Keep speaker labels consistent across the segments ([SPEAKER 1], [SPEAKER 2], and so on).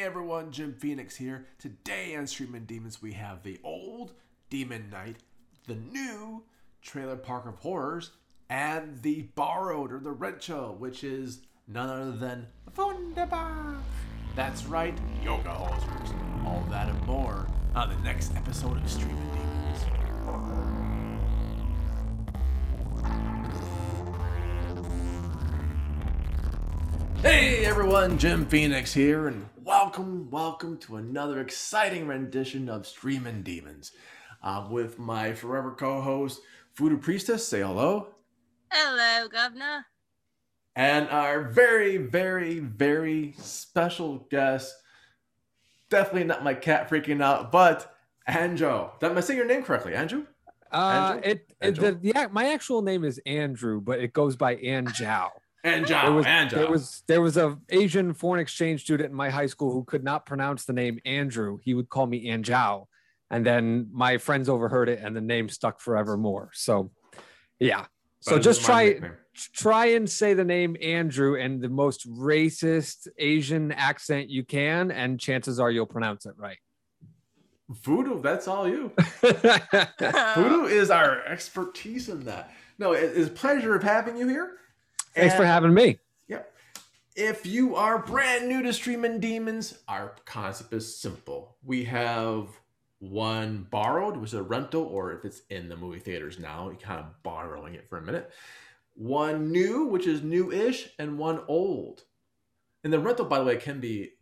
[SPEAKER 1] everyone, Jim Phoenix here. Today on Streaming Demons, we have the old Demon Knight, the new Trailer Park of Horrors, and the borrowed or the rental, which is none other than Wunderbar. That's right, Yoga Hosers. All that and more on the next episode of Streaming Demons. Hey everyone, Jim Phoenix here, and welcome, welcome to another exciting rendition of Streamin' Demons. I'm with my forever co-host, Voodoo Priestess. Say hello.
[SPEAKER 2] Hello, Governor.
[SPEAKER 1] And our very, very, very special guest. Definitely not my cat freaking out, but Andrew. Am I saying your name correctly, Andrew?
[SPEAKER 3] Uh,
[SPEAKER 1] Andrew?
[SPEAKER 3] it, it
[SPEAKER 1] Andrew?
[SPEAKER 3] the, the ac- my actual name is Andrew, but it goes by Anjao.
[SPEAKER 1] Andrew.
[SPEAKER 3] There was,
[SPEAKER 1] Andrew.
[SPEAKER 3] there was there was a Asian foreign exchange student in my high school who could not pronounce the name Andrew. He would call me Anjao, and then my friends overheard it, and the name stuck forevermore. So, yeah. So just try
[SPEAKER 1] nickname.
[SPEAKER 3] try and say the name Andrew in the most racist Asian accent you can, and chances are you'll pronounce it right.
[SPEAKER 1] Voodoo. That's all you. Voodoo is our expertise in that. No, it is a pleasure of having you here.
[SPEAKER 3] Thanks for having me.
[SPEAKER 1] Yep. If you are brand new to Streaming Demons, our concept is simple. We have one borrowed, which is a rental, or if it's in the movie theaters now, you're kind of borrowing it for a minute. One new, which is new-ish, and one old. And the rental, by the way, can be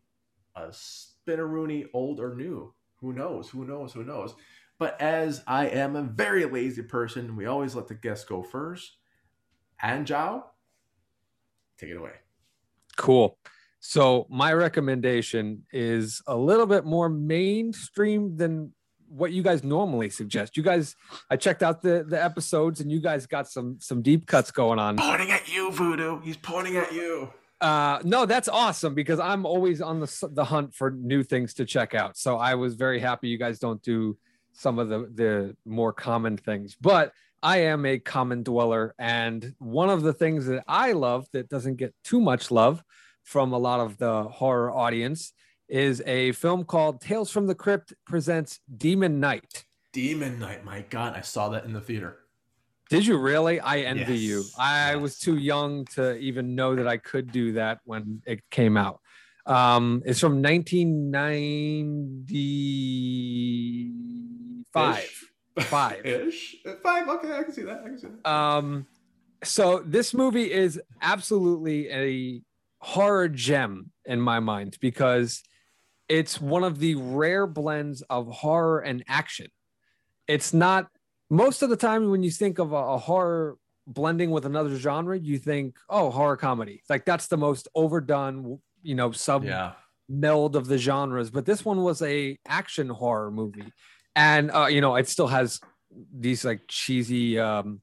[SPEAKER 1] a spinneroony old or new. Who knows? Who knows? Who knows? But as I am a very lazy person, we always let the guests go first. And Anjao, take it away.
[SPEAKER 3] Cool. So my recommendation is a little bit more mainstream than what you guys normally suggest. You guys, I checked out the the episodes, and you guys got some some deep cuts going on.
[SPEAKER 1] Pointing at you, Voodoo. He's pointing at you.
[SPEAKER 3] Uh, no, that's awesome because I'm always on the the hunt for new things to check out. So I was very happy you guys don't do some of the the more common things, but I am a common dweller, and one of the things that I love that doesn't get too much love from a lot of the horror audience is a film called Tales from the Crypt presents Demon Knight.
[SPEAKER 1] Demon Knight. My God, I saw that in the theater.
[SPEAKER 3] Did you really? I envy you. I
[SPEAKER 1] yes.
[SPEAKER 3] was too young to even know that I could do that when it came out. Um, it's from 1995.
[SPEAKER 1] Ish.
[SPEAKER 3] Five.
[SPEAKER 1] Ish. Five. Okay, I can see that. I can see that.
[SPEAKER 3] Um, so this movie is absolutely a horror gem in my mind because it's one of the rare blends of horror and action. It's not most of the time when you think of a, a horror blending with another genre, you think, oh, horror comedy. Like that's the most overdone, you know, sub
[SPEAKER 1] yeah.
[SPEAKER 3] meld of the genres but this one was a action horror movie and uh, you know it still has these like cheesy um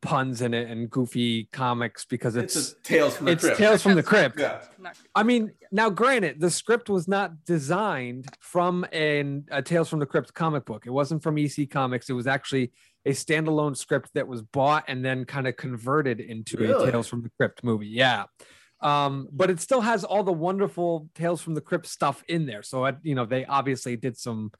[SPEAKER 3] puns in it and goofy comics because
[SPEAKER 1] It's,
[SPEAKER 3] it's
[SPEAKER 1] a Tales from the
[SPEAKER 3] it's
[SPEAKER 1] Crypt.
[SPEAKER 3] tales from the crypt.
[SPEAKER 1] Yeah.
[SPEAKER 3] I mean now granted the script was not designed from an, a tales from the crypt comic book. It wasn't from ec comics. It was actually a standalone script that was bought and then kind of converted into
[SPEAKER 1] Really?
[SPEAKER 3] a tales from the crypt movie. Yeah. Um but it still has all the wonderful tales from the crypt stuff in there. So it, you know they obviously did some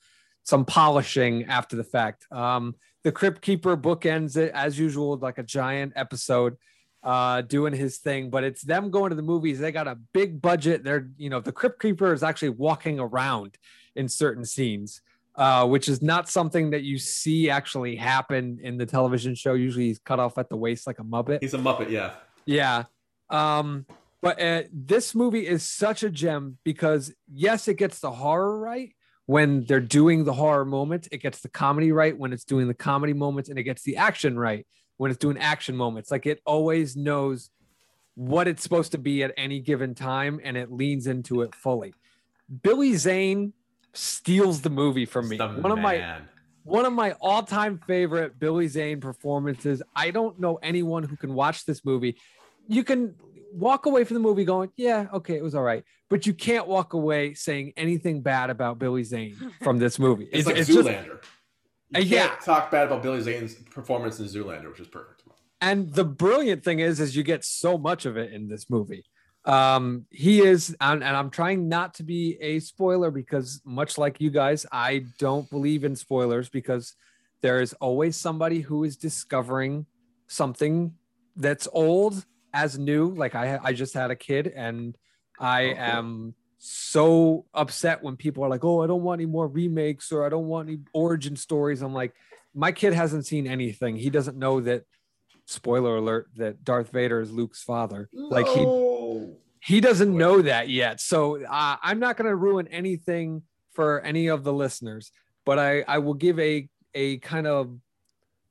[SPEAKER 3] some polishing after the fact. Um the crypt keeper bookends it as usual like a giant episode uh doing his thing but it's them going to the movies. They got a big budget. They're you know the crypt keeper is actually walking around in certain scenes uh which is not something that you see actually happen in the television show. Usually he's cut off at the waist like a muppet.
[SPEAKER 1] He's a Muppet, yeah.
[SPEAKER 3] yeah. Um, but uh, this movie is such a gem because yes, it gets the horror right when they're doing the horror moments. It gets the comedy right when it's doing the comedy moments, and it gets the action right when it's doing action moments. Like it always knows what it's supposed to be at any given time, and it leans into it fully. Billy Zane steals the movie from me.
[SPEAKER 1] The
[SPEAKER 3] One of my one of my all-time favorite Billy Zane performances. I don't know anyone who can watch this movie. You can walk away from the movie going, "Yeah, okay, it was all right," but you can't walk away saying anything bad about Billy Zane from this movie.
[SPEAKER 1] It's, like
[SPEAKER 3] just-
[SPEAKER 1] Zoolander.
[SPEAKER 3] Uh,
[SPEAKER 1] you
[SPEAKER 3] yeah.
[SPEAKER 1] can't talk bad about Billy Zane's performance in Zoolander, which is perfect.
[SPEAKER 3] and the brilliant thing is, is you get so much of it in this movie. Um, he is, and, and I'm trying not to be a spoiler because, much like you guys, I don't believe in spoilers because there is always somebody who is discovering something that's old as new. Like I, I just had a kid, and I
[SPEAKER 1] Oh,
[SPEAKER 3] am so upset when people are like, "Oh, I don't want any more remakes or I don't want any origin stories." I'm like, my kid hasn't seen anything. He doesn't know that. Spoiler alert: that Darth Vader is Luke's father. Like he he doesn't know that yet. So uh, I'm not going to ruin anything for any of the listeners, but I, I will give a, a kind of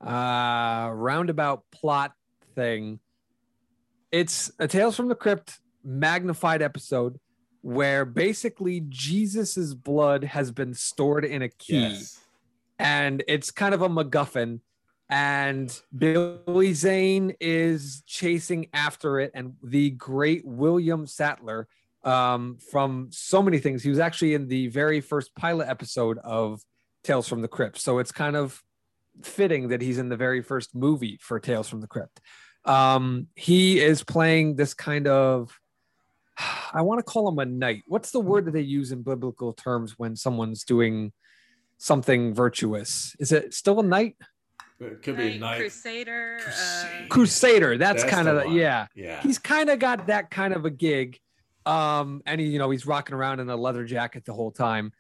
[SPEAKER 3] uh, roundabout plot thing. It's a Tales from the Crypt magnified episode where basically Jesus's blood has been stored in a key
[SPEAKER 1] Yes.
[SPEAKER 3] and it's kind of a MacGuffin. And Billy Zane is chasing after it, and the great William Sadler um, from so many things. He was actually in the very first pilot episode of Tales from the Crypt, so it's kind of fitting that he's in the very first movie for Tales from the Crypt. Um, he is playing this kind of I want to call him a knight. What's the word that they use in biblical terms when someone's doing something virtuous? Is it still a knight?
[SPEAKER 1] It could be
[SPEAKER 2] Knight,
[SPEAKER 1] night.
[SPEAKER 2] Crusader. Uh,
[SPEAKER 3] Crusader. That's,
[SPEAKER 1] That's
[SPEAKER 3] kind of
[SPEAKER 1] one.
[SPEAKER 3] yeah.
[SPEAKER 1] Yeah.
[SPEAKER 3] He's kind of got that kind of a gig. Um, and he, you know, he's rocking around in a leather jacket the whole time.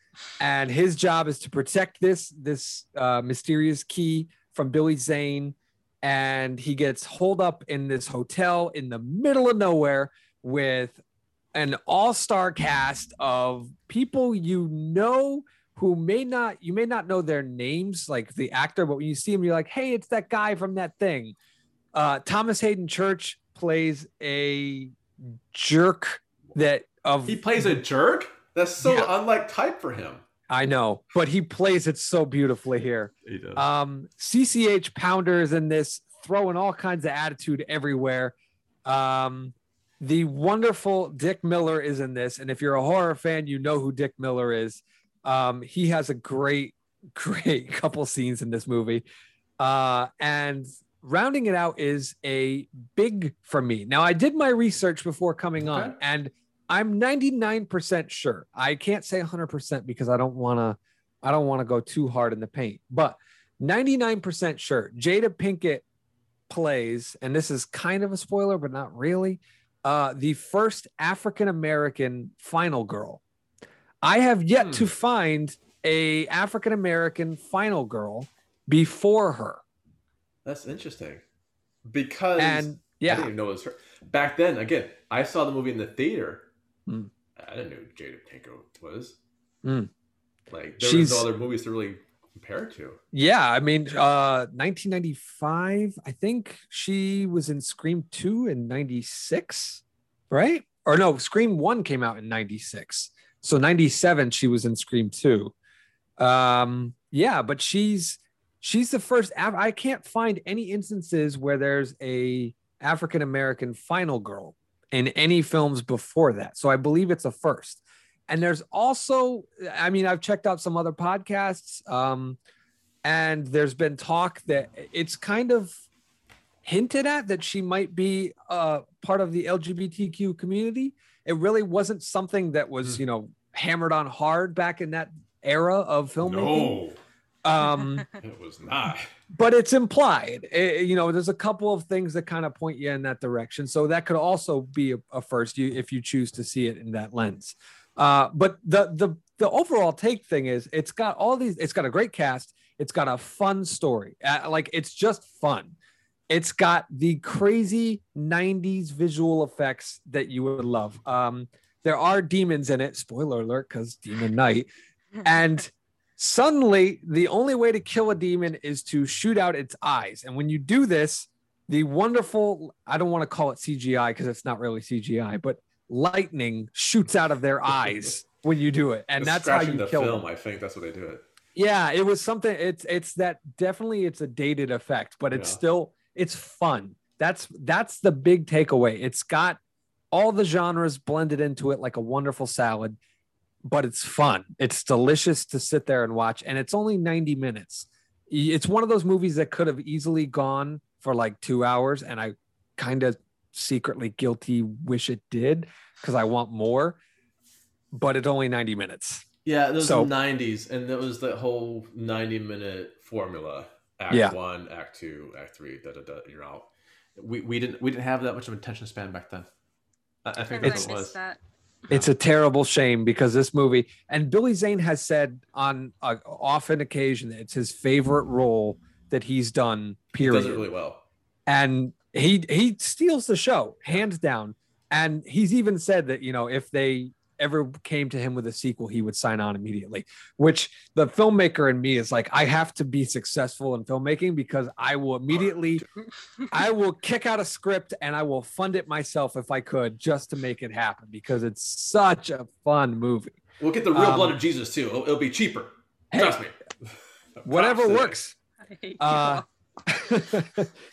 [SPEAKER 3] And his job is to protect this this uh, mysterious key from Billy Zane. And he gets holed up in this hotel in the middle of nowhere with an all-star cast of people you know who may not you may not know their names like the actor but when you see him you're like hey it's that guy from that thing uh thomas haden church plays a jerk that of
[SPEAKER 1] he plays a jerk? That's so
[SPEAKER 3] Yeah.
[SPEAKER 1] unlike type for him.
[SPEAKER 3] I know but he plays it so beautifully here
[SPEAKER 1] He does.
[SPEAKER 3] um, CCH Pounder is in this, throwing all kinds of attitude everywhere. Um, the wonderful Dick Miller is in this, and if you're a horror fan, you know who Dick Miller is. Um, he has a great, great couple scenes in this movie, uh, and rounding it out is a big for me. Now, I did my research before coming on, and I'm 99% sure. I can't say 100% because I don't want to. I don't want to go too hard in the paint, but 99% sure Jada Pinkett plays, and this is kind of a spoiler, but not really, uh, the first African American final girl. I have yet
[SPEAKER 1] Hmm.
[SPEAKER 3] to find a African American final girl before her.
[SPEAKER 1] That's interesting. Because
[SPEAKER 3] And
[SPEAKER 1] I didn't even know it was her. Back then, again, I saw the movie in the theater.
[SPEAKER 3] Hmm.
[SPEAKER 1] I didn't know who Jada Pinkett was.
[SPEAKER 3] Hmm.
[SPEAKER 1] Like there
[SPEAKER 3] She's-
[SPEAKER 1] was no other movies to really compare it to.
[SPEAKER 3] yeah. I mean, uh, 1995, I think she was in Scream 2 in 96, right? Or no, Scream 1 came out in 96. So 97, she was in Scream 2. Um, yeah, but she's she's the first Af- I can't find any instances where there's a African American final girl in any films before that. So I believe it's a first. And there's also, I mean, I've checked out some other podcasts, um, and there's been talk that it's kind of hinted at that she might be uh, part of the LGBTQ community. It really wasn't something that was,
[SPEAKER 1] Hmm.
[SPEAKER 3] you know, hammered on hard back in that era of filmmaking.
[SPEAKER 1] No,
[SPEAKER 3] Um,
[SPEAKER 1] it was not.
[SPEAKER 3] but it's implied. Eh, you know, there's a couple of things that kind of point you in that direction. So that could also be a, a first you if you choose to see it in that lens. Uh, but the the the overall take thing is it's got all these. It's got a great cast. It's got a fun story. Uh, like it's just fun. It's got the crazy 90s visual effects that you would love. Um, there are demons in it. Spoiler alert, because Demon Knight. And suddenly, the only way to kill a demon is to shoot out its eyes. And when you do this, the wonderful, I don't want to call it CGI because it's not really CGI, but lightning shoots out of their eyes when you do it. And
[SPEAKER 1] It's
[SPEAKER 3] that's how you
[SPEAKER 1] the
[SPEAKER 3] kill
[SPEAKER 1] film.
[SPEAKER 3] them.
[SPEAKER 1] I think that's what they do it.
[SPEAKER 3] Yeah, it was something. It's it's that definitely it's a dated effect, but it's
[SPEAKER 1] Yeah.
[SPEAKER 3] still it's fun. That's that's the big takeaway. It's got all the genres blended into it like a wonderful salad, but it's fun. It's delicious to sit there and watch, and it's only ninety minutes. It's one of those movies that could have easily gone for like two hours, and I kind of secretly guilty, wish it did because I want more, but it's only 90 minutes.
[SPEAKER 1] Yeah, those
[SPEAKER 3] So-
[SPEAKER 1] '90s, and that was the whole 90 minute formula. Act
[SPEAKER 3] Yeah.
[SPEAKER 1] one, Act two, Act three. Da da da. You're out. We we didn't we didn't have that much of an attention span back then. I, I
[SPEAKER 2] I
[SPEAKER 1] think
[SPEAKER 2] really
[SPEAKER 1] that's what it was.
[SPEAKER 2] that.
[SPEAKER 3] It's a terrible shame because this movie and Billy Zane has said on uh, often occasion that it's his favorite role that he's done.
[SPEAKER 1] He
[SPEAKER 3] Period.
[SPEAKER 1] does it really well.
[SPEAKER 3] and he he steals the show hands down. And he's even said that you know if they ever came to him with a sequel, he would sign on immediately. Which the filmmaker in me is like, I have to be successful in filmmaking because I will immediately I will kick out a script and I will fund it myself if I could just to make it happen because it's such a fun movie.
[SPEAKER 1] We'll get the real
[SPEAKER 3] Um,
[SPEAKER 1] blood of Jesus too. It'll, it'll be cheaper.
[SPEAKER 3] Hey,
[SPEAKER 1] Trust me.
[SPEAKER 3] whatever
[SPEAKER 1] Props
[SPEAKER 3] works. Uh,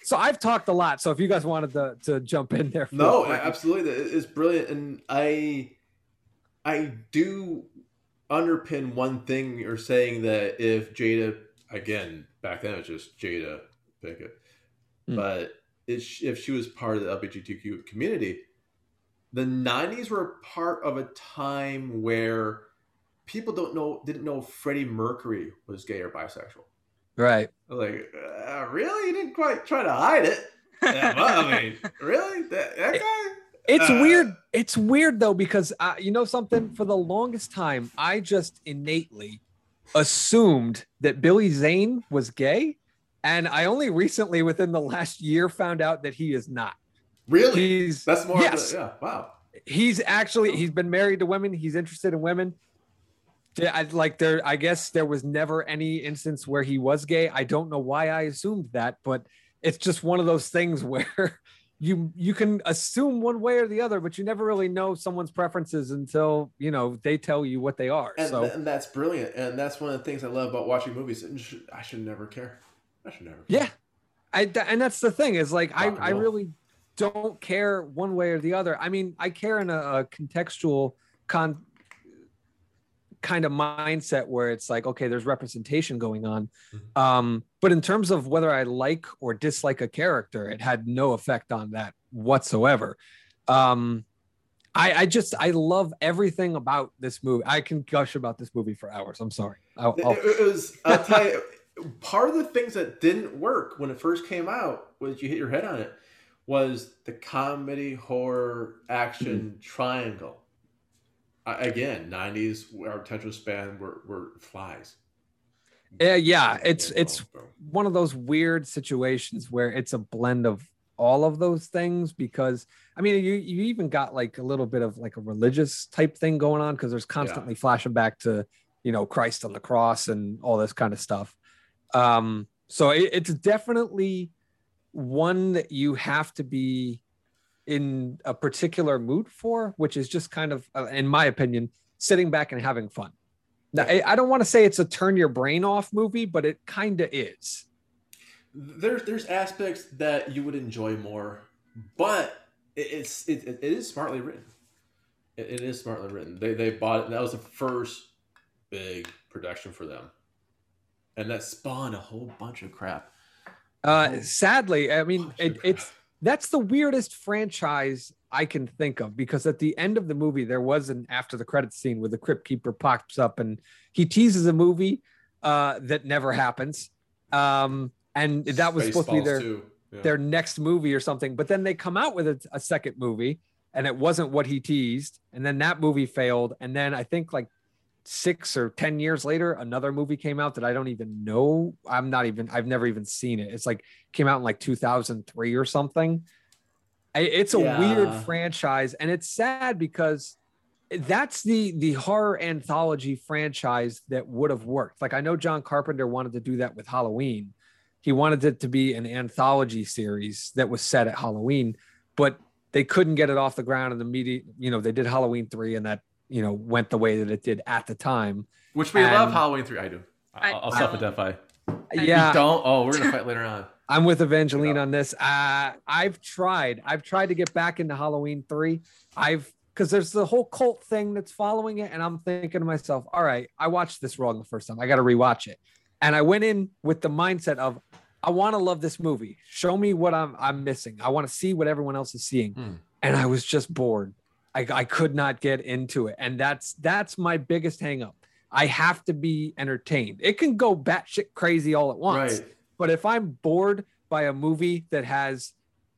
[SPEAKER 3] so I've talked a lot. So if you guys wanted to, to jump in there, feel
[SPEAKER 1] No,
[SPEAKER 3] free.
[SPEAKER 1] absolutely, it's brilliant, and I, I do underpin one thing you're saying that if Jada, again, back then it was just Jada Pinkett,
[SPEAKER 3] Hmm.
[SPEAKER 1] but if she, if she was part of the LGBTQ community, the '90s were part of a time where people don't know didn't know Freddie Mercury was gay or bisexual.
[SPEAKER 3] right.
[SPEAKER 1] Like, uh, really? You didn't quite try to hide it. Yeah, well, I mean, really? That, that guy?
[SPEAKER 3] It's
[SPEAKER 1] Uh,
[SPEAKER 3] weird. It's weird though because uh, you know something. For the longest time, I just innately assumed that Billy Zane was gay, and I only recently, within the last year, found out that he is not.
[SPEAKER 1] Really?
[SPEAKER 3] He's
[SPEAKER 1] That's more.
[SPEAKER 3] yes.
[SPEAKER 1] The, yeah. Wow.
[SPEAKER 3] he's actually he's been married to women. He's interested in women. Yeah, I like there. I guess there was never any instance where he was gay. I don't know why I assumed that, but it's just one of those things where you you can assume one way or the other, but you never really know someone's preferences until you know they tell you what they are.
[SPEAKER 1] And,
[SPEAKER 3] so
[SPEAKER 1] and that's brilliant. And that's one of the things I love about watching movies. I should never care. I should never. Care.
[SPEAKER 3] yeah, I th- and that's the thing is like I
[SPEAKER 1] Rock
[SPEAKER 3] I really don't care one way or the other. I mean, I care in a, a contextual con kind of mindset where it's like okay there's representation going on
[SPEAKER 1] Mhm.
[SPEAKER 3] um but in terms of whether i like or dislike a character it had no effect on that whatsoever um i i just i love everything about this movie i can gush about this movie for hours i'm sorry I'll,
[SPEAKER 1] It,
[SPEAKER 3] I'll-
[SPEAKER 1] it was. I'll tell you. Part of the things that didn't work when it first came out was you hit your head on it was the comedy horror action triangle. Again, nineties our attention span were, were flies.
[SPEAKER 3] Yeah, yeah, it's it's one of those weird situations where it's a blend of all of those things because I mean you you even got like a little bit of like a religious type thing going on because there's constantly flashing back to you know Christ on the cross and all this kind of stuff. Um so it, it's definitely one that you have to be in a particular mood for, which is just kind of, uh, in my opinion, sitting back and having fun. Now, I, I don't want to say it's a turn your brain off movie, but it kind of is.
[SPEAKER 1] There's there's aspects that you would enjoy more, but it's it, it is smartly written. It, it is smartly written. They they bought it. That was the first big production for them, and that spawned a whole bunch of crap.
[SPEAKER 3] Uh, sadly, I mean, it, it's. That's the weirdest franchise I can think of because at the end of the movie, there was an after the credits scene where the Crypt Keeper pops up and he teases a movie uh, that never happens. Um, and that was supposed to be their.
[SPEAKER 1] Yeah.
[SPEAKER 3] their next movie or something. But then they come out with a, a second movie, and it wasn't what he teased. And then that movie failed. And then I think like six or ten years later, another movie came out that I don't even know. I'm not even. I've never even seen it. It's like came out in like 2003 or something. It's a weird franchise, and it's sad because that's the the horror anthology franchise that would have worked. Like I know John Carpenter wanted to do that with Halloween. He wanted it to be an anthology series that was set at Halloween, but they couldn't get it off the ground in the media. You know, they did Halloween three, and that you know went the way that it did at the time.
[SPEAKER 1] Which we love Halloween three. I do.
[SPEAKER 2] I
[SPEAKER 1] I'll, I'll
[SPEAKER 2] don't.
[SPEAKER 1] self-identify.
[SPEAKER 3] yeah,
[SPEAKER 1] You don't. Oh, we're gonna fight later on.
[SPEAKER 3] I'm with Evangeline on this. Uh, I've tried. I've tried to get back into Halloween three. I've because there's the whole cult thing that's following it, and I'm thinking to myself, all right, I watched this wrong the first time. I got to rewatch it, and I went in with the mindset of I want to love this movie. Show me what I'm I'm missing. I want to see what everyone else is seeing.
[SPEAKER 1] Hmm.
[SPEAKER 3] And I was just bored. I, I could not get into it. And that's that's my biggest hang up. I have to be entertained. It can go batshit crazy all at once.
[SPEAKER 1] Right.
[SPEAKER 3] But if I'm bored by a movie that has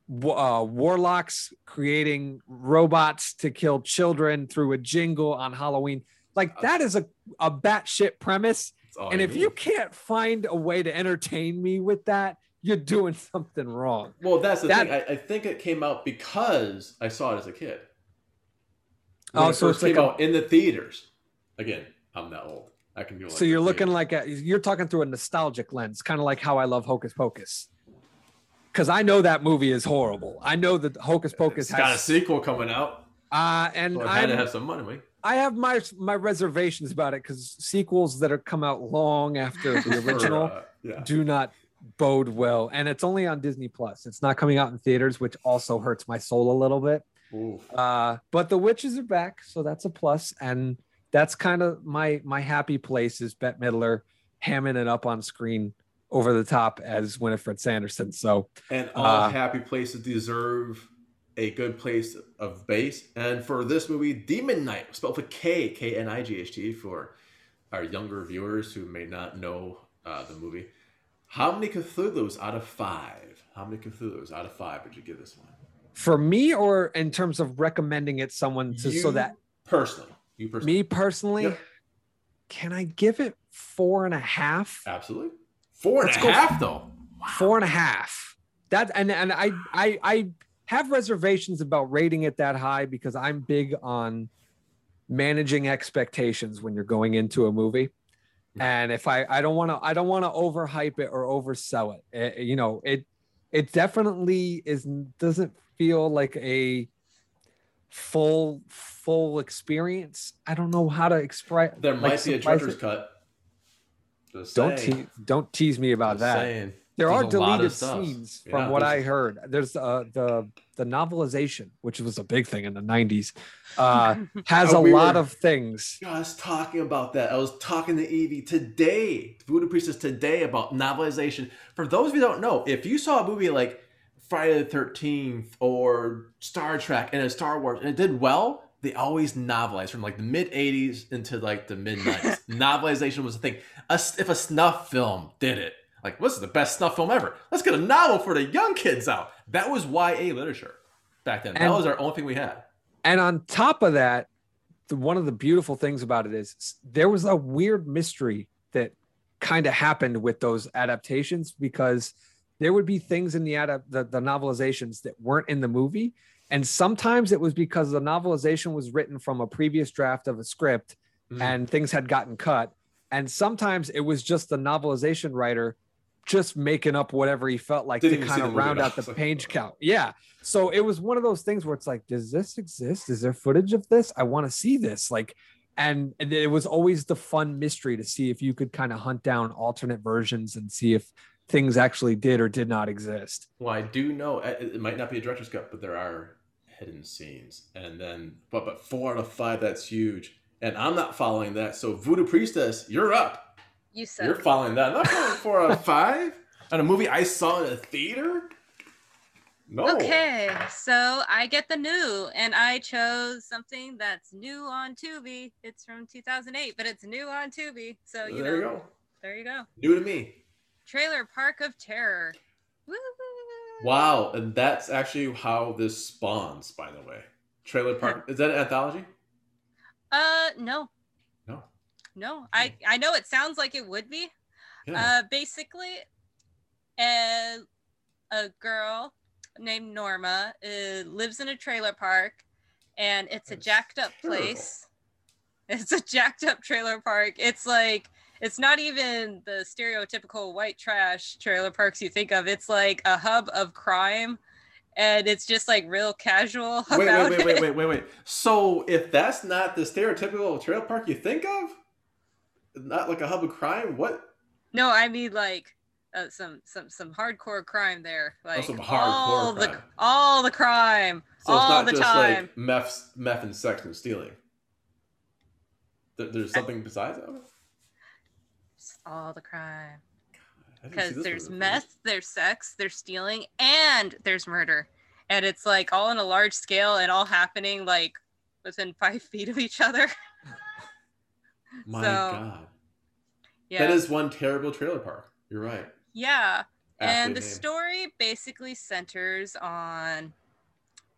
[SPEAKER 3] uh, warlocks creating robots to kill children through a jingle on Halloween, like that is a, a batshit premise. And
[SPEAKER 1] I
[SPEAKER 3] if
[SPEAKER 1] need.
[SPEAKER 3] you can't find a way to entertain me with that, you're doing something wrong.
[SPEAKER 1] Well, that's the
[SPEAKER 3] That-
[SPEAKER 1] thing. I, I think it came out because I saw it as a kid.
[SPEAKER 3] Oh, so
[SPEAKER 1] first
[SPEAKER 3] it's like
[SPEAKER 1] came
[SPEAKER 3] a-
[SPEAKER 1] out in the theaters. Again, I'm that old. I can do like
[SPEAKER 3] So you're looking like a, you're talking through a nostalgic lens, kind of like how I love Hocus Pocus. Because I know that movie is horrible. I know that Hocus Pocus
[SPEAKER 1] It's got a sequel coming out.
[SPEAKER 3] uh, and
[SPEAKER 1] So I had to have some money.
[SPEAKER 3] I have my my reservations about it because sequels that are come out long after the
[SPEAKER 1] For,
[SPEAKER 3] original
[SPEAKER 1] uh, yeah.
[SPEAKER 3] do not bode well, and it's only on Disney Plus. It's not coming out in theaters, which also hurts my soul a little bit. Uh, but the witches are back, so that's a plus, and that's kind of my my happy place is Bette Midler hamming it up on screen over the top as Winifred Sanderson. So
[SPEAKER 1] And all
[SPEAKER 3] Uh,
[SPEAKER 1] happy places deserve a good place of base. And for this movie, Demon Knight, spelled with K, K N I G H T, for our younger viewers who may not know uh, the movie. How many Cthulhu's out of five? How many Cthulhu's out of five would you give this one?
[SPEAKER 3] For me, or in terms of recommending it someone to so that
[SPEAKER 1] personally, you personally,
[SPEAKER 3] me personally,
[SPEAKER 1] Yep.
[SPEAKER 3] can I give it four and a half?
[SPEAKER 1] absolutely four and
[SPEAKER 3] Let's
[SPEAKER 1] a half though.
[SPEAKER 3] four and a half. That and and I I I have reservations about rating it that high because I'm big on managing expectations when you're going into a movie. And if I I don't want to I don't want to overhype it or oversell it. Eh, you know, it it definitely is doesn't feel like a full full experience. I don't know how to express.
[SPEAKER 1] There
[SPEAKER 3] like,
[SPEAKER 1] might be a
[SPEAKER 3] surprise
[SPEAKER 1] director's
[SPEAKER 3] it.
[SPEAKER 1] cut. Just
[SPEAKER 3] Don't te- don't tease me about
[SPEAKER 1] Just
[SPEAKER 3] that.
[SPEAKER 1] saying.
[SPEAKER 3] There are
[SPEAKER 1] There's a lot of
[SPEAKER 3] deleted
[SPEAKER 1] stuff.
[SPEAKER 3] scenes
[SPEAKER 1] Yeah,
[SPEAKER 3] from what I heard. There's uh, the the novelization, which was a big thing in the '90s, uh, has a
[SPEAKER 1] we
[SPEAKER 3] lot of things.
[SPEAKER 1] I was talking about that. I was talking to Evie today, Voodoo Priestess today, about novelization. For those of you who don't know, if you saw a movie like Friday the Thirteenth or Star Trek and a Star Wars and it did well, they always novelized from like the mid '80s into like the mid '90s. novelization was a thing. A, if a snuff film did it, like this is the best snuff film ever. Let's get a novel for the young kids out. That was YA literature back then. that was our only thing we had.
[SPEAKER 3] And on top of that, the, one of the beautiful things about it is there was a weird mystery that kind of happened with those adaptations because there would be things in the, adapt the, the novelizations that weren't in the movie. And sometimes it was because the novelization was written from a previous draft of a script
[SPEAKER 1] Mhm.
[SPEAKER 3] and things had gotten cut. And sometimes it was just the novelization writer just making up whatever he felt like
[SPEAKER 1] Didn't
[SPEAKER 3] to kind of round out the page count. Yeah. So it was one of those things where it's like, does this exist? Is there footage of this? I want to see this. Like, and, and it was always the fun mystery to see if you could kind of hunt down alternate versions and see if things actually did or did not exist.
[SPEAKER 1] Well, I do know uh, it it might not be a director's cut, but there are hidden scenes, and then but but four out of five that's huge, and I'm not following that. So Voodoo Priestess, you're up.
[SPEAKER 2] You
[SPEAKER 1] You're following that. I'm not following four out of five on a movie I saw in a theater. No.
[SPEAKER 2] Okay, so I get the new, and I chose something that's new on Tubi. It's from 2008, but it's new on Tubi. So you
[SPEAKER 1] there you go.
[SPEAKER 2] there you go.
[SPEAKER 1] New to me.
[SPEAKER 2] Trailer Park of Terror. Woo!
[SPEAKER 1] Wow, and that's actually how this spawns. By the way, Trailer Park is that an anthology?
[SPEAKER 2] Uh, no,
[SPEAKER 1] No.
[SPEAKER 2] no. I I know it sounds like it would be.
[SPEAKER 1] Yeah.
[SPEAKER 2] Uh, basically, a a girl named Norma uh, lives in a trailer park, and it's a jacked up
[SPEAKER 1] terrible.
[SPEAKER 2] place. It's a jacked up trailer park. It's like it's not even the stereotypical white trash trailer parks you think of. It's like a hub of crime, and it's just like real casual
[SPEAKER 1] wait, wait, wait,
[SPEAKER 2] it.
[SPEAKER 1] wait, wait, wait, wait. So if that's not the stereotypical trailer park you think of, not like a hub of crime, what?
[SPEAKER 2] No, I mean like uh, some some some hardcore crime there. Like
[SPEAKER 1] some hardcore
[SPEAKER 2] all the
[SPEAKER 1] crime.
[SPEAKER 2] all the crime,
[SPEAKER 1] So
[SPEAKER 2] all
[SPEAKER 1] not
[SPEAKER 2] the
[SPEAKER 1] just
[SPEAKER 2] time.
[SPEAKER 1] like meth, meth and sex and stealing. There- There's something besides that.
[SPEAKER 2] All the crime.
[SPEAKER 1] I didn't see
[SPEAKER 2] because there's meth, there's sex, there's stealing, and there's murder. And it's like all on a large scale and all happening like within five feet of each other.
[SPEAKER 1] My
[SPEAKER 2] So,
[SPEAKER 1] God,
[SPEAKER 2] Yeah.
[SPEAKER 1] that is one terrible trailer park. You're right.
[SPEAKER 2] yeah. and the
[SPEAKER 1] named.
[SPEAKER 2] story basically centers on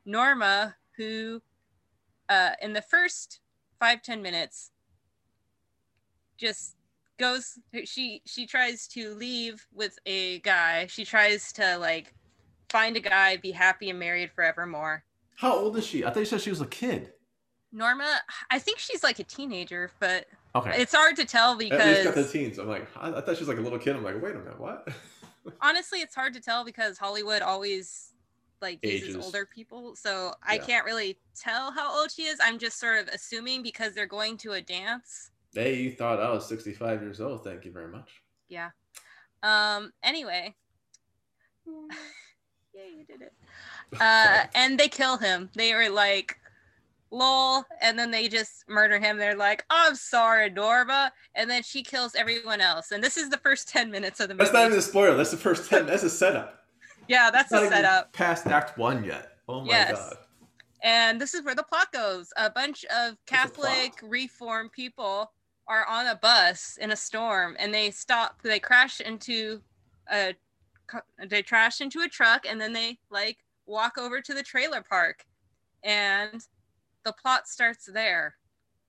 [SPEAKER 2] Norma, who, uh, in the first five ten minutes, just goes. She she tries to leave with a guy. She tries to like find a guy, be happy and married forevermore.
[SPEAKER 1] How old is she? I thought you said she was a kid.
[SPEAKER 2] Norma, I think she's like a teenager, but
[SPEAKER 1] Okay.
[SPEAKER 2] it's hard to tell because
[SPEAKER 1] At least got the teens. I'm like, I, I thought she was like a little kid. I'm like, wait a minute, what?
[SPEAKER 2] honestly, it's hard to tell because Hollywood always like uses
[SPEAKER 1] Ages.
[SPEAKER 2] older people. So I
[SPEAKER 1] Yeah.
[SPEAKER 2] can't really tell how old she is. I'm just sort of assuming because they're going to a dance.
[SPEAKER 1] Hey, you thought I was 65 years old. Thank you very much.
[SPEAKER 2] Yeah. Um anyway. yeah, you did it. Uh and they kill him. They were like lol and then they just murder him they're like i'm sorry norma and then she kills everyone else and this is the first 10 minutes of the movie
[SPEAKER 1] That's not even a spoiler. That's the first 10. That's a setup.
[SPEAKER 2] yeah that's
[SPEAKER 1] Not
[SPEAKER 2] the
[SPEAKER 1] even
[SPEAKER 2] setup
[SPEAKER 1] Past Act One yet. Oh my
[SPEAKER 2] Yes.
[SPEAKER 1] God.
[SPEAKER 2] And this is where the plot goes. A bunch of
[SPEAKER 1] What's the plot?
[SPEAKER 2] Catholic reform people are on a bus in a storm and they stop, they crash into a they crash into a truck and then they like walk over to the trailer park and the plot starts there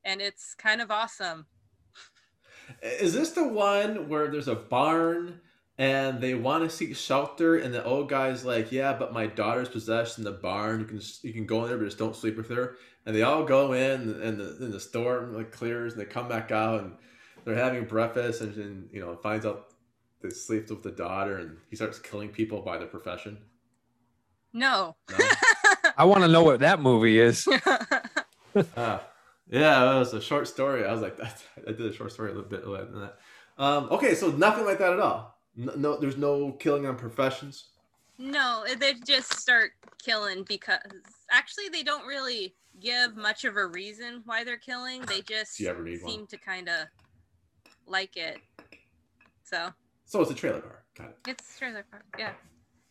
[SPEAKER 2] and it's kind of awesome.
[SPEAKER 1] Is this the one where there's a barn and they want to seek shelter and the old guy's like, "Yeah, but my daughter's possessed in the barn. You can you can go in there, but just don't sleep with her." And they all go in, and the and the storm like clears, and they come back out, and they're having breakfast, and, and you know finds out they sleeps with the daughter, and he starts killing people by their profession.
[SPEAKER 2] No.
[SPEAKER 1] No?
[SPEAKER 3] I want to know what that movie is.
[SPEAKER 1] Ah, yeah, it was a short story. I was like, that, I did a short story a little bit later than that. Um, okay, so nothing like that at all. No, no there's no killing on professions.
[SPEAKER 2] No, they just start killing because actually they don't really give much of a reason why they're killing. They just
[SPEAKER 1] you ever need one.
[SPEAKER 2] seem to kind of like it. So
[SPEAKER 1] So it's a trailer park. Got it.
[SPEAKER 2] it's trailer park, yeah.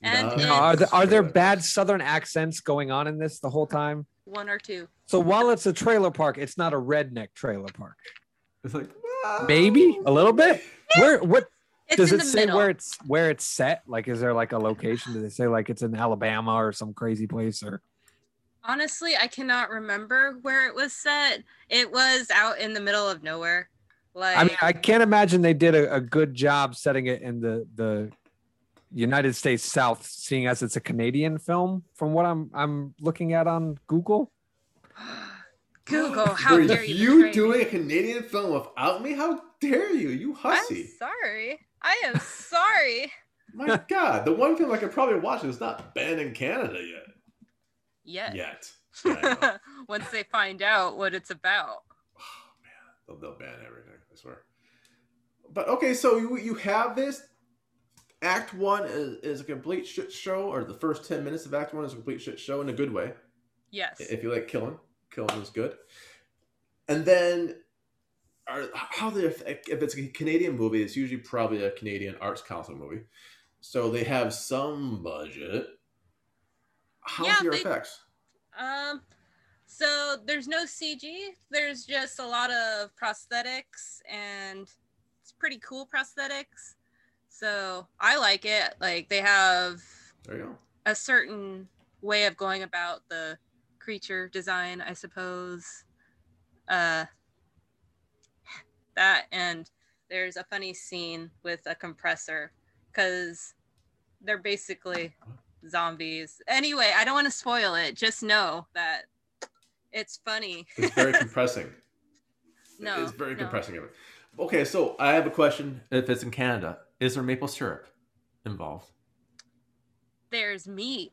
[SPEAKER 2] And
[SPEAKER 1] Nice.
[SPEAKER 3] Now, are there, are there bad. Southern accents going on in this the whole time?
[SPEAKER 2] One or two.
[SPEAKER 3] So while it's a trailer park, it's not a redneck trailer park.
[SPEAKER 1] It's like
[SPEAKER 3] Maybe a little bit. Where what
[SPEAKER 2] It's
[SPEAKER 3] does it say
[SPEAKER 2] middle.
[SPEAKER 3] where it's where it's set? Like, is there like a location? Do they say like it's in Alabama or some crazy place or?
[SPEAKER 2] Honestly, I cannot remember where it was set. It was out in the middle of nowhere. Like
[SPEAKER 3] I mean, I can't imagine they did a, a good job setting it in the the United States South, seeing as it's a Canadian film. From what I'm I'm looking at on Google,
[SPEAKER 2] Google, how
[SPEAKER 1] Were
[SPEAKER 2] dare you?
[SPEAKER 1] you
[SPEAKER 2] betray me.
[SPEAKER 1] doing a Canadian film without me? How dare you? You
[SPEAKER 2] I'm
[SPEAKER 1] hussy.
[SPEAKER 2] sorry. I am sorry.
[SPEAKER 1] My God, the one film I could probably watch is not banned in Canada yet.
[SPEAKER 2] Yet.
[SPEAKER 1] Yet. Yeah,
[SPEAKER 2] Once they find out what it's about.
[SPEAKER 1] Oh man, they'll, they'll ban everything. I swear. But okay, so you you have this. Act one is, is a complete shit show, or the first ten minutes of Act one is a complete shit show in a good way.
[SPEAKER 2] Yes.
[SPEAKER 1] If you like killing, killing is good. And then, are how they if it's a Canadian movie, it's usually probably a Canadian Arts Council movie, so they have some budget. How's
[SPEAKER 2] Yeah,
[SPEAKER 1] your
[SPEAKER 2] they-
[SPEAKER 1] effects?
[SPEAKER 2] Um, so there's no CG. There's just a lot of prosthetics, and it's pretty cool prosthetics. So I like it. Like they have
[SPEAKER 1] There you go.
[SPEAKER 2] a certain way of going about the creature design, I suppose. Uh, that and there's a funny scene with a compressor because they're basically zombies. Anyway, I don't want to spoil it. Just know that it's funny.
[SPEAKER 1] It's very compressing.
[SPEAKER 2] No,
[SPEAKER 1] it's very
[SPEAKER 2] no.
[SPEAKER 1] compressing. Okay, so I have a question. If it's in Canada, is there maple syrup involved?
[SPEAKER 2] There's meat.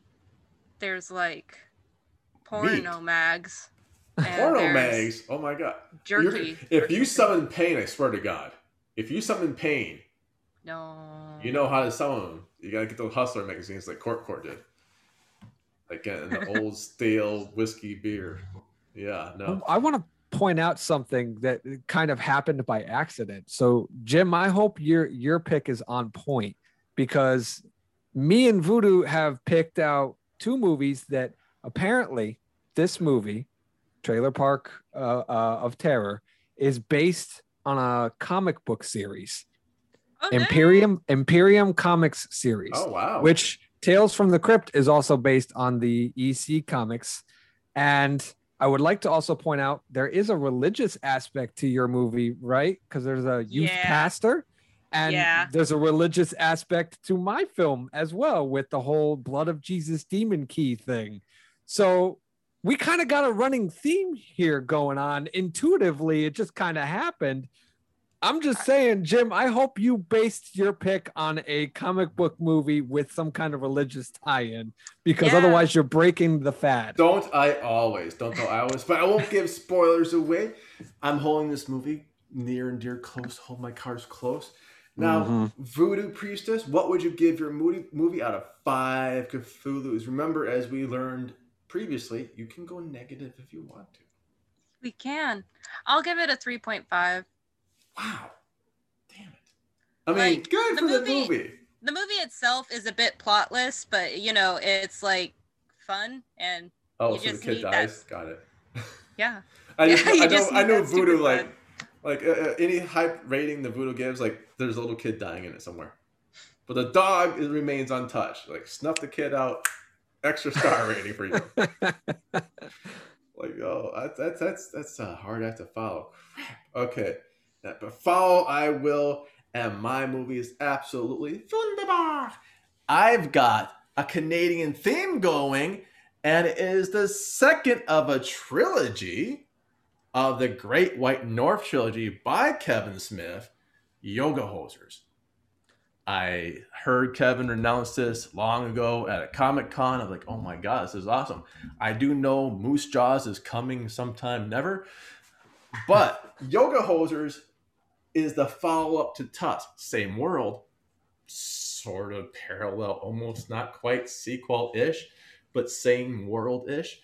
[SPEAKER 2] There's like porno
[SPEAKER 1] Meat?
[SPEAKER 2] mags.
[SPEAKER 1] Porno mags. Oh my god. You're-
[SPEAKER 2] Jerky.
[SPEAKER 1] if you summon pain, I swear to God, if you summon pain,
[SPEAKER 2] no,
[SPEAKER 1] you know how to summon them. You gotta get those hustler magazines like Court Court did. Like the old stale whiskey beer. Yeah, no.
[SPEAKER 3] I want to point out something that kind of happened by accident. So, Jim, I hope your your pick is on point because me and Voodoo have picked out two movies that apparently this movie, Trailer Park uh, uh, of Terror, is based on a comic book series,
[SPEAKER 2] Oh, nice.
[SPEAKER 3] Imperium Imperium Comics series,
[SPEAKER 1] Oh wow.
[SPEAKER 3] which Tales from the Crypt is also based on the EC comics. And I would like to also point out there is a religious aspect to your movie, right? Because there's a youth
[SPEAKER 2] Yeah.
[SPEAKER 3] pastor. And
[SPEAKER 2] Yeah.
[SPEAKER 3] there's a religious aspect to my film as well with the whole blood of Jesus demon key thing. So we kind of got a running theme here going on. Intuitively, it just kind of happened. I'm just saying, Jim, I hope you based your pick on a comic book movie with some kind of religious tie-in because
[SPEAKER 2] Yeah.
[SPEAKER 3] otherwise you're breaking the fad.
[SPEAKER 1] Don't I always? Don't know I always? But I won't give spoilers away. I'm holding this movie near and dear close. Hold my cards close. Now,
[SPEAKER 3] Mhm.
[SPEAKER 1] Voodoo Priestess, what would you give your movie movie out of five Cthulhu's? Remember, as we learned previously, you can go negative if you want to.
[SPEAKER 2] We can. I'll give it a 3.5.
[SPEAKER 1] Wow, damn it! I mean,
[SPEAKER 2] Like,
[SPEAKER 1] good
[SPEAKER 2] the
[SPEAKER 1] for the
[SPEAKER 2] movie-
[SPEAKER 1] movie.
[SPEAKER 2] The movie itself is a bit plotless, but you know, it's like fun and
[SPEAKER 1] Oh,
[SPEAKER 2] you
[SPEAKER 1] so the kid
[SPEAKER 2] need that-
[SPEAKER 1] dies. Got it.
[SPEAKER 2] yeah.
[SPEAKER 1] I,
[SPEAKER 2] Yeah,
[SPEAKER 1] just,
[SPEAKER 2] you
[SPEAKER 1] I know, I know Voodoo like
[SPEAKER 2] fun.
[SPEAKER 1] like uh, uh, any hype rating the Voodoo gives, like there's a little kid dying in it somewhere, but the dog is, remains untouched. Like snuff the kid out, extra star rating for you. Like oh, that's that's that's that's a hard act to follow. Okay, But follow I will, and my movie is absolutely wunderbar. I've got a Canadian theme going, and it is the second of a trilogy of the Great White North trilogy by Kevin Smith, Yoga Hosers. I heard Kevin announce this long ago at a Comic Con. I'm like, oh my god, this is awesome. I do know Moose Jaws is coming sometime never, but Yoga Hosers is the follow up to Tusk. Same world, sort of parallel, almost not quite sequel ish, but same world ish.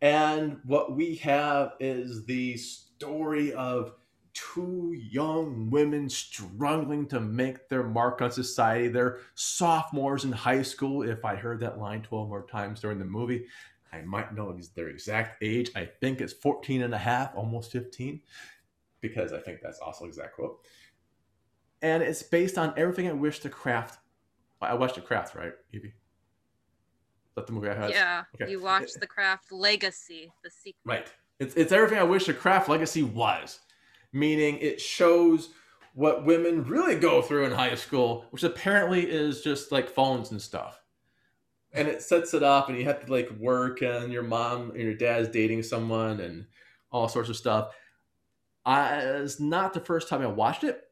[SPEAKER 1] And what we have is the story of two young women struggling to make their mark on society. They're sophomores in high school. If I heard that line 12 more times during the movie, I might know their exact age. I think it's 14 and a half, almost 15, because I think that's also exact quote. And it's based on everything I wish to craft. I watched the craft, right, Evie? Is that the movie I had?
[SPEAKER 2] Yeah.
[SPEAKER 1] okay.
[SPEAKER 2] You watched The Craft Legacy, the sequel.
[SPEAKER 1] Right. It's it's everything I wish the craft legacy was. Meaning it shows what women really go through in high school, which apparently is just like phones and stuff. And it sets it up and you have to like work and your mom and your dad's dating someone and all sorts of stuff. I it's not the first time I watched it.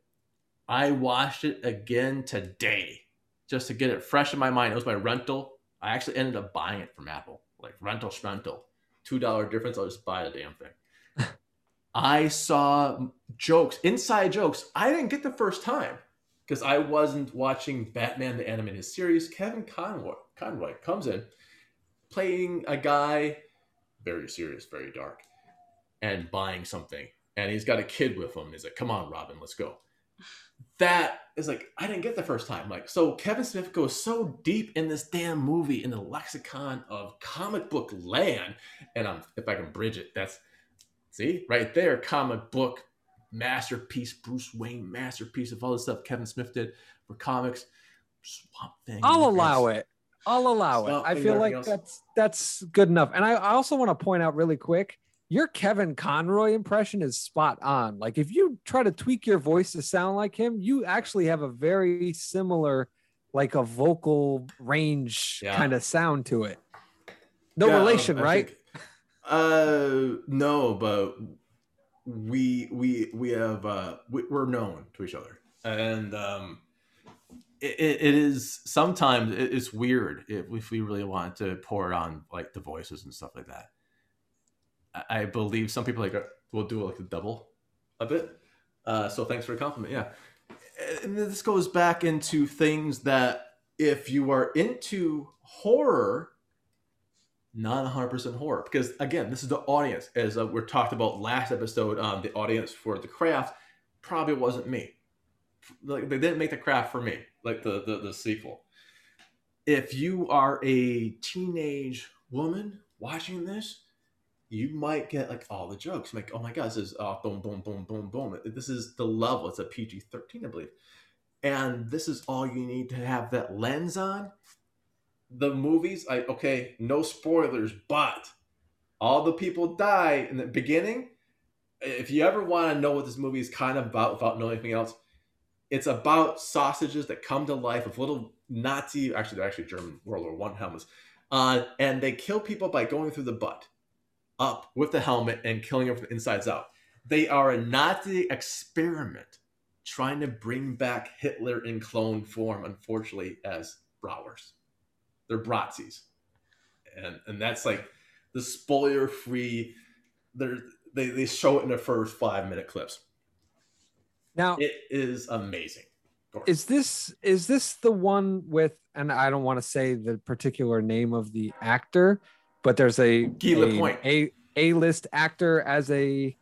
[SPEAKER 1] I watched it again today just to get it fresh in my mind. It was my rental. I actually ended up buying it from Apple, like rental schmental two dollar difference. I'll just buy the damn thing. I saw jokes, inside jokes. I didn't get the first time because I wasn't watching Batman the animated series. Kevin Conroy, Conroy comes in playing a guy very serious, very dark, and buying something, and he's got a kid with him. He's like, "Come on, Robin, let's go." That is like I didn't get the first time. Like so, Kevin Smith goes so deep in this damn movie in the lexicon of comic book land, and I'm if I can bridge it, that's see right there, comic book masterpiece, Bruce Wayne masterpiece of all the stuff Kevin Smith did for comics. Swamp Thing.
[SPEAKER 3] I'll allow it. I'll allow it. I feel like
[SPEAKER 1] else.
[SPEAKER 3] that's that's good enough. And I, I also want to point out really quick, your Kevin Conroy impression is spot on. Like if you try to tweak your voice to sound like him, you actually have a very similar, like a vocal range
[SPEAKER 1] Yeah.
[SPEAKER 3] kind of sound to it. No
[SPEAKER 1] Yeah,
[SPEAKER 3] relation,
[SPEAKER 1] I
[SPEAKER 3] right?
[SPEAKER 1] think- uh, no, but we we we have uh we, we're known to each other, and um, it, it it is sometimes it's weird if, if we really want to pour it on like the voices and stuff like that. I, believe some people like uh, will do like a double a bit. Uh, so thanks for the compliment. Yeah, and this goes back into things that if you are into horror not 100% horror because again this is the audience as uh, we talked about last episode um, the audience for the craft probably wasn't me like they didn't make the craft for me like the, the the sequel if you are a teenage woman watching this you might get like all the jokes. Like oh my god this is uh, boom boom boom boom boom. This is the level. It's a pg-13 i believe. And this is all you need to have that lens on. The movies, I okay, no spoilers, but all the people die in the beginning. If you ever want to know what this movie is kind of about without knowing anything else, it's about sausages that come to life of little Nazi, actually they're actually German World War One helmets, uh, and they kill people by going through the butt, up with the helmet and killing them from the insides out. They are a Nazi experiment trying to bring back Hitler in clone form, unfortunately, as Browers. They're Bratzis. And and that's like the spoiler free they they they show it in the first five minute clips.
[SPEAKER 3] Now
[SPEAKER 1] it is amazing.
[SPEAKER 3] Is this is this the one with and I don't want to say the particular name of the actor, but there's a
[SPEAKER 1] Guy Lapointe.
[SPEAKER 3] a a list actor as a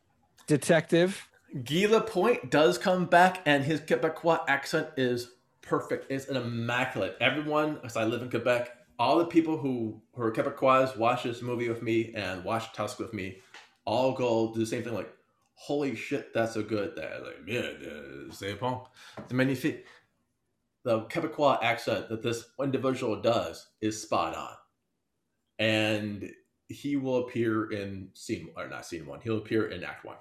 [SPEAKER 3] detective.
[SPEAKER 1] Guy Lapointe does come back, and his Quebecois accent is perfect. It's an immaculate. Everyone, because I live in Quebec, all the people who, who are Quebecois watch this movie with me and watch Tusk with me, all go do the same thing. Like, holy shit, that's so good. That like, yeah, c'est bon, c'est magnifique. The Quebecois accent that this individual does is spot on, and he will appear in scene or not scene one. He'll appear in Act One.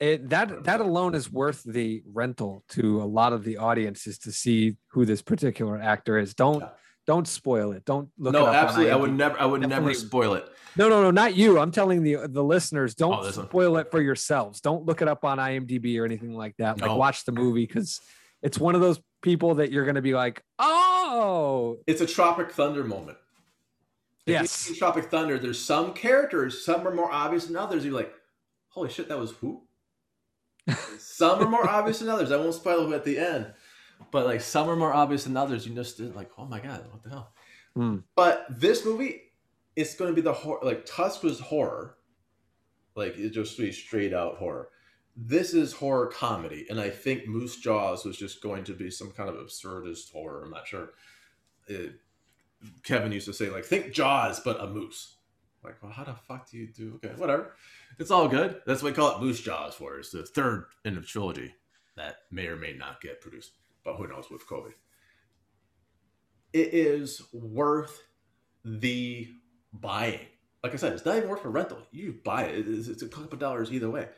[SPEAKER 3] It, that that alone is worth the rental to a lot of the audiences to see who this particular actor is. Don't yeah. don't spoil it. Don't look.
[SPEAKER 1] No, absolutely. I would never. I would Definitely. never spoil it.
[SPEAKER 3] No, no, no, not you. I'm telling the the listeners. Don't oh, spoil it for yourselves. Don't look it up on IMDb or anything like that. Like watch the movie because it's one of those people that you're going to be like, oh,
[SPEAKER 1] it's a Tropic Thunder moment. If
[SPEAKER 3] yes,
[SPEAKER 1] Tropic Thunder. There's some characters. Some are more obvious than others. You're like, holy shit, that was who? some are more obvious than others. I won't spoil it at the end, but like some are more obvious than others. You just like, oh my god, what the hell? Mm. But this movie, it's going to be the horror. Like Tusk was horror, like it just be straight out horror. This is horror comedy, and I think Moose Jaws was just going to be some kind of absurdist horror. I'm not sure. It, Kevin used to say like, think Jaws, but a moose. Like, well, how the fuck do you do? Okay, whatever. It's all good. That's what we call it Moose Jaws for. It's the third in the trilogy that may or may not get produced, but who knows with COVID. It is worth the buying. Like I said, it's not even worth a rental. You buy it. It's, it's a couple dollars either way.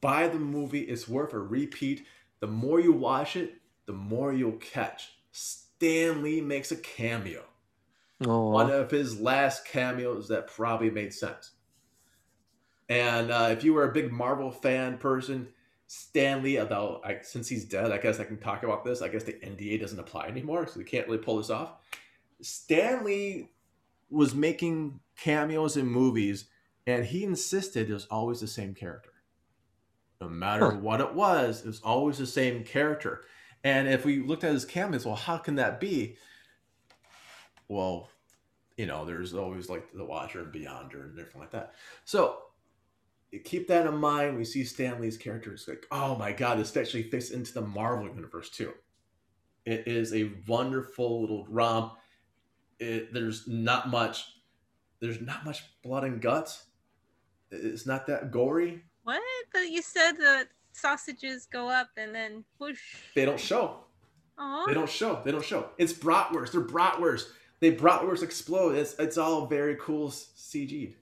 [SPEAKER 1] Buy the movie. It's worth a repeat. The more you watch it, the more you'll catch. Stan Lee makes a cameo. Aww. One of his last cameos that probably made sense. And uh, if you were a big Marvel fan person, Stan Lee, although I, since he's dead, I guess I can talk about this. I guess the NDA doesn't apply anymore, so we can't really pull this off. Stan Lee was making cameos in movies, and he insisted it was always the same character. No matter huh. what it was, it was always the same character. And if we looked at his cameos, well, how can that be? Well, you know, there's always like the Watcher and Beyonder and different like that. So keep that in mind. We see Stan Lee's character is like, oh my god, this actually fits into the Marvel universe too. It is a wonderful little romp. It, there's not much. There's not much blood and guts. It's not that gory.
[SPEAKER 2] What? But you said the sausages go up and then whoosh.
[SPEAKER 1] They don't show. Aww. They don't show. They don't show. It's bratwurst. They're bratwurst. They bratwurst explode. It's it's all very cool CG.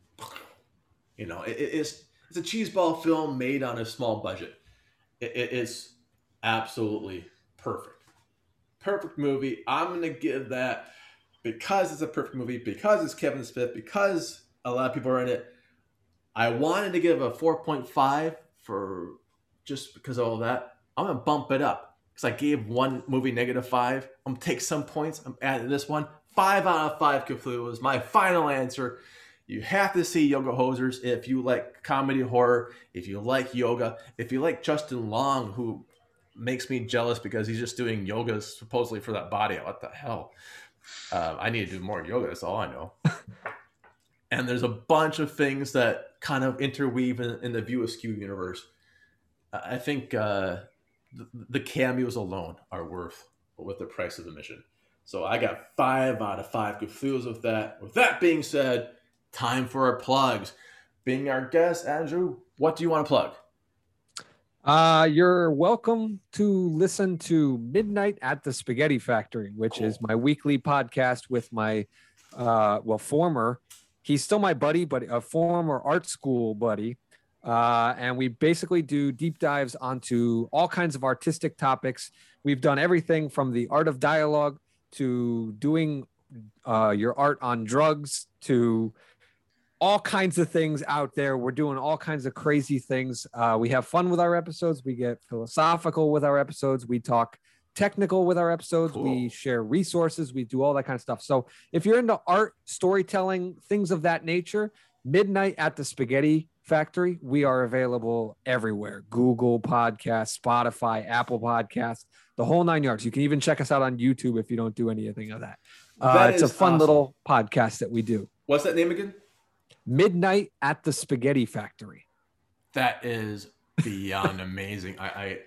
[SPEAKER 1] You know, it, it's it's a cheeseball film made on a small budget. It, it is absolutely perfect. Perfect movie. I'm to give that because it's a perfect movie, because it's Kevin Smith, because a lot of people are in it. I wanted to give a 4.5 for just because of all that. I'm to bump it up because I gave one movie negative five. I'm to take some points. I'm adding this one. Five out of five Cthulhu is my final answer. You have to see Yoga Hosers if you like comedy horror, if you like yoga, if you like Justin Long, who makes me jealous because he's just doing yoga supposedly for that body. What the hell? Uh, I need to do more yoga. That's all I know. and there's a bunch of things that kind of interweave in, in the View Askew universe. I think uh, the, the cameos alone are worth with the price of admission. So I got five out of five good feels with that. With that being said, time for our plugs. Being our guest, Andrew, what do you want to plug?
[SPEAKER 3] Uh, you're welcome to listen to Midnight at the Spaghetti Factory, which cool. is my weekly podcast with my, uh, well, former, he's still my buddy, but a former art school buddy. Uh, and we basically do deep dives onto all kinds of artistic topics. We've done everything from the art of dialogue to doing uh, your art on drugs to all kinds of things out there. We're doing all kinds of crazy things. Uh, we have fun with our episodes. We get philosophical with our episodes. We talk technical with our episodes. Cool. We share resources. We do all that kind of stuff. So if you're into art, storytelling, things of that nature, Midnight at the Spaghetti Factory, we are available everywhere Google Podcast, Spotify, Apple Podcast, the whole nine yards. You can even check us out on YouTube if you don't do anything of that. Uh, that it's a fun awesome. little podcast that we do.
[SPEAKER 1] What's that name again?
[SPEAKER 3] Midnight at the Spaghetti Factory.
[SPEAKER 1] That is beyond amazing. I, I,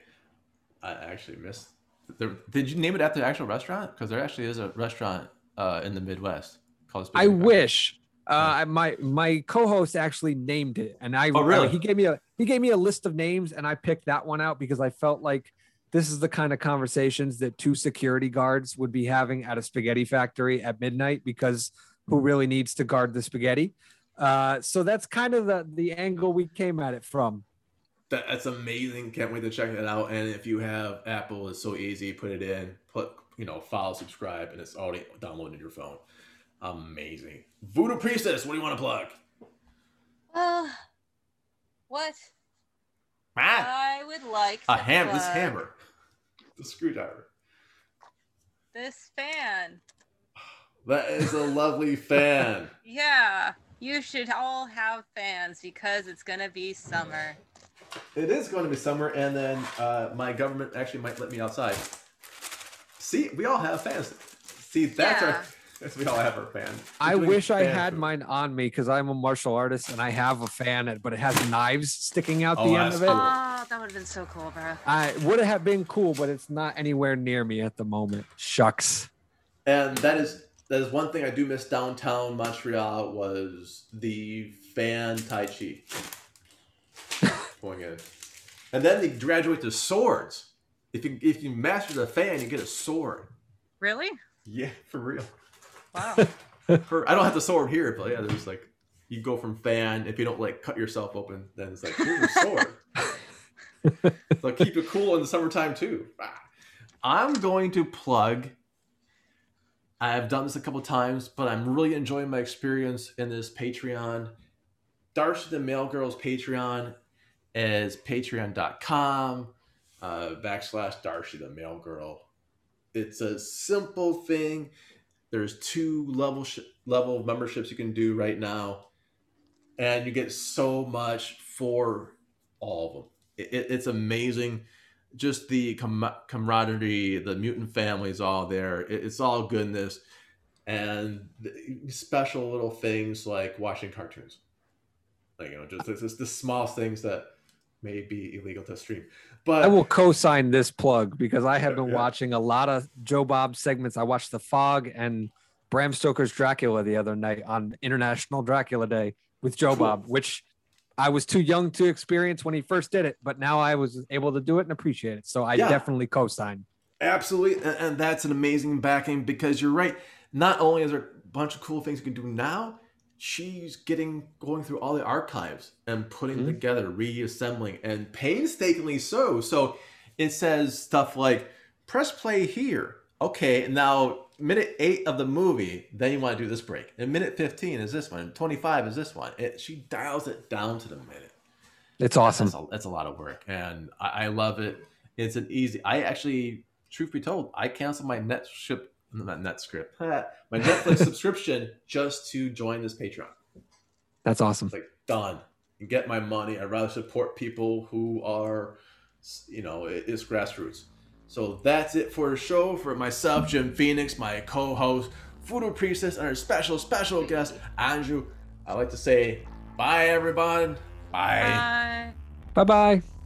[SPEAKER 1] I actually missed. The, did you name it after the actual restaurant? Because there actually is a restaurant uh, in the Midwest called.
[SPEAKER 3] I Factory. wish. Uh, my my co-host actually named it, and I
[SPEAKER 1] oh, really?
[SPEAKER 3] he gave me a he gave me a list of names, and I picked that one out because I felt like this is the kind of conversations that two security guards would be having at a spaghetti factory at midnight because who really needs to guard the spaghetti? Uh, so that's kind of the the angle we came at it from.
[SPEAKER 1] That's amazing. Can't wait to check it out. And if you have Apple, it's so easy. Put it in, put you know, follow, subscribe, and it's already downloaded in your phone. Amazing. Voodoo Priestess, what do you want to plug?
[SPEAKER 2] Uh, what?
[SPEAKER 1] Ah,
[SPEAKER 2] I would like
[SPEAKER 1] a hammer. This hammer, the screwdriver.
[SPEAKER 2] This fan.
[SPEAKER 1] That is a lovely fan.
[SPEAKER 2] Yeah. You should all have fans because it's gonna be summer.
[SPEAKER 1] It is going to be summer, and then uh, my government actually might let me outside. See, we all have fans. See, that's yeah. our. That's we all have our fan.
[SPEAKER 3] I wish I had food. mine on me because I'm a martial artist and I have a fan, but it has knives sticking out oh, the end of it. Cool.
[SPEAKER 2] Oh, that would have been so cool, bro.
[SPEAKER 3] I would have been cool, but it's not anywhere near me at the moment. Shucks.
[SPEAKER 1] And that is that is one thing I do miss downtown Montreal was the fan Tai Chi going in, and then they graduate to swords. If you if you master the fan, you get a sword.
[SPEAKER 2] Really?
[SPEAKER 1] Yeah, for real.
[SPEAKER 2] Wow.
[SPEAKER 1] for, I don't have the sword here, but yeah, there's like you go from fan. If you don't like cut yourself open, then it's like here's a sword. so keep it cool in the summertime too. Ah. I'm going to plug I've done this a couple times, but I'm really enjoying my experience in this Patreon. Darcy the Mail Girl's Patreon is patreon.com uh, backslash Darcy the Mail Girl. It's a simple thing. There's two level sh- level memberships you can do right now, and you get so much for all of them. It, it, it's amazing just the com- camaraderie, the mutant family is all there. It, it's all goodness, and special little things like watching cartoons. Like you know, just the small things that may be illegal to stream. But
[SPEAKER 3] I will co-sign this plug because I have been yeah. watching a lot of Joe Bob segments. I watched The Fog and Bram Stoker's Dracula the other night on International Dracula Day with Joe cool. Bob, which I was too young to experience when he first did it, but now I was able to do it and appreciate it. So I yeah. definitely co-sign.
[SPEAKER 1] Absolutely, and that's an amazing backing because you're right. Not only is there a bunch of cool things you can do now, she's getting going through all the archives and putting mm-hmm. together, reassembling, and painstakingly so. So it says stuff like press play here. Okay, now minute eight of the movie, then you want to do this break. And minute 15 is this one. 25 is this one. It, she dials it down to the minute.
[SPEAKER 3] It's awesome.
[SPEAKER 1] That's a, that's a lot of work. And I, I, love it. It's an easy, I actually, truth be told, I canceled my net ship, not net script, my Netflix subscription just to join this Patreon.
[SPEAKER 3] That's awesome.
[SPEAKER 1] It's like done. And get my money. I'd rather support people who are, you know, it's grassroots. So that's it for the show. For myself, Jim Phoenix, my co host, Voodoo Priestess, and our special, special guest, Andrew. I like to say bye, everyone. Bye.
[SPEAKER 2] Bye.
[SPEAKER 3] Bye bye.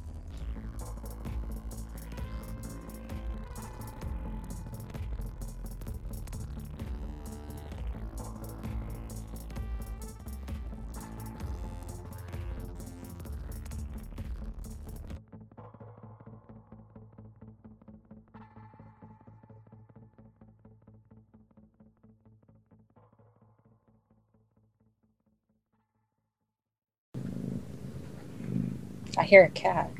[SPEAKER 2] I hear a cat.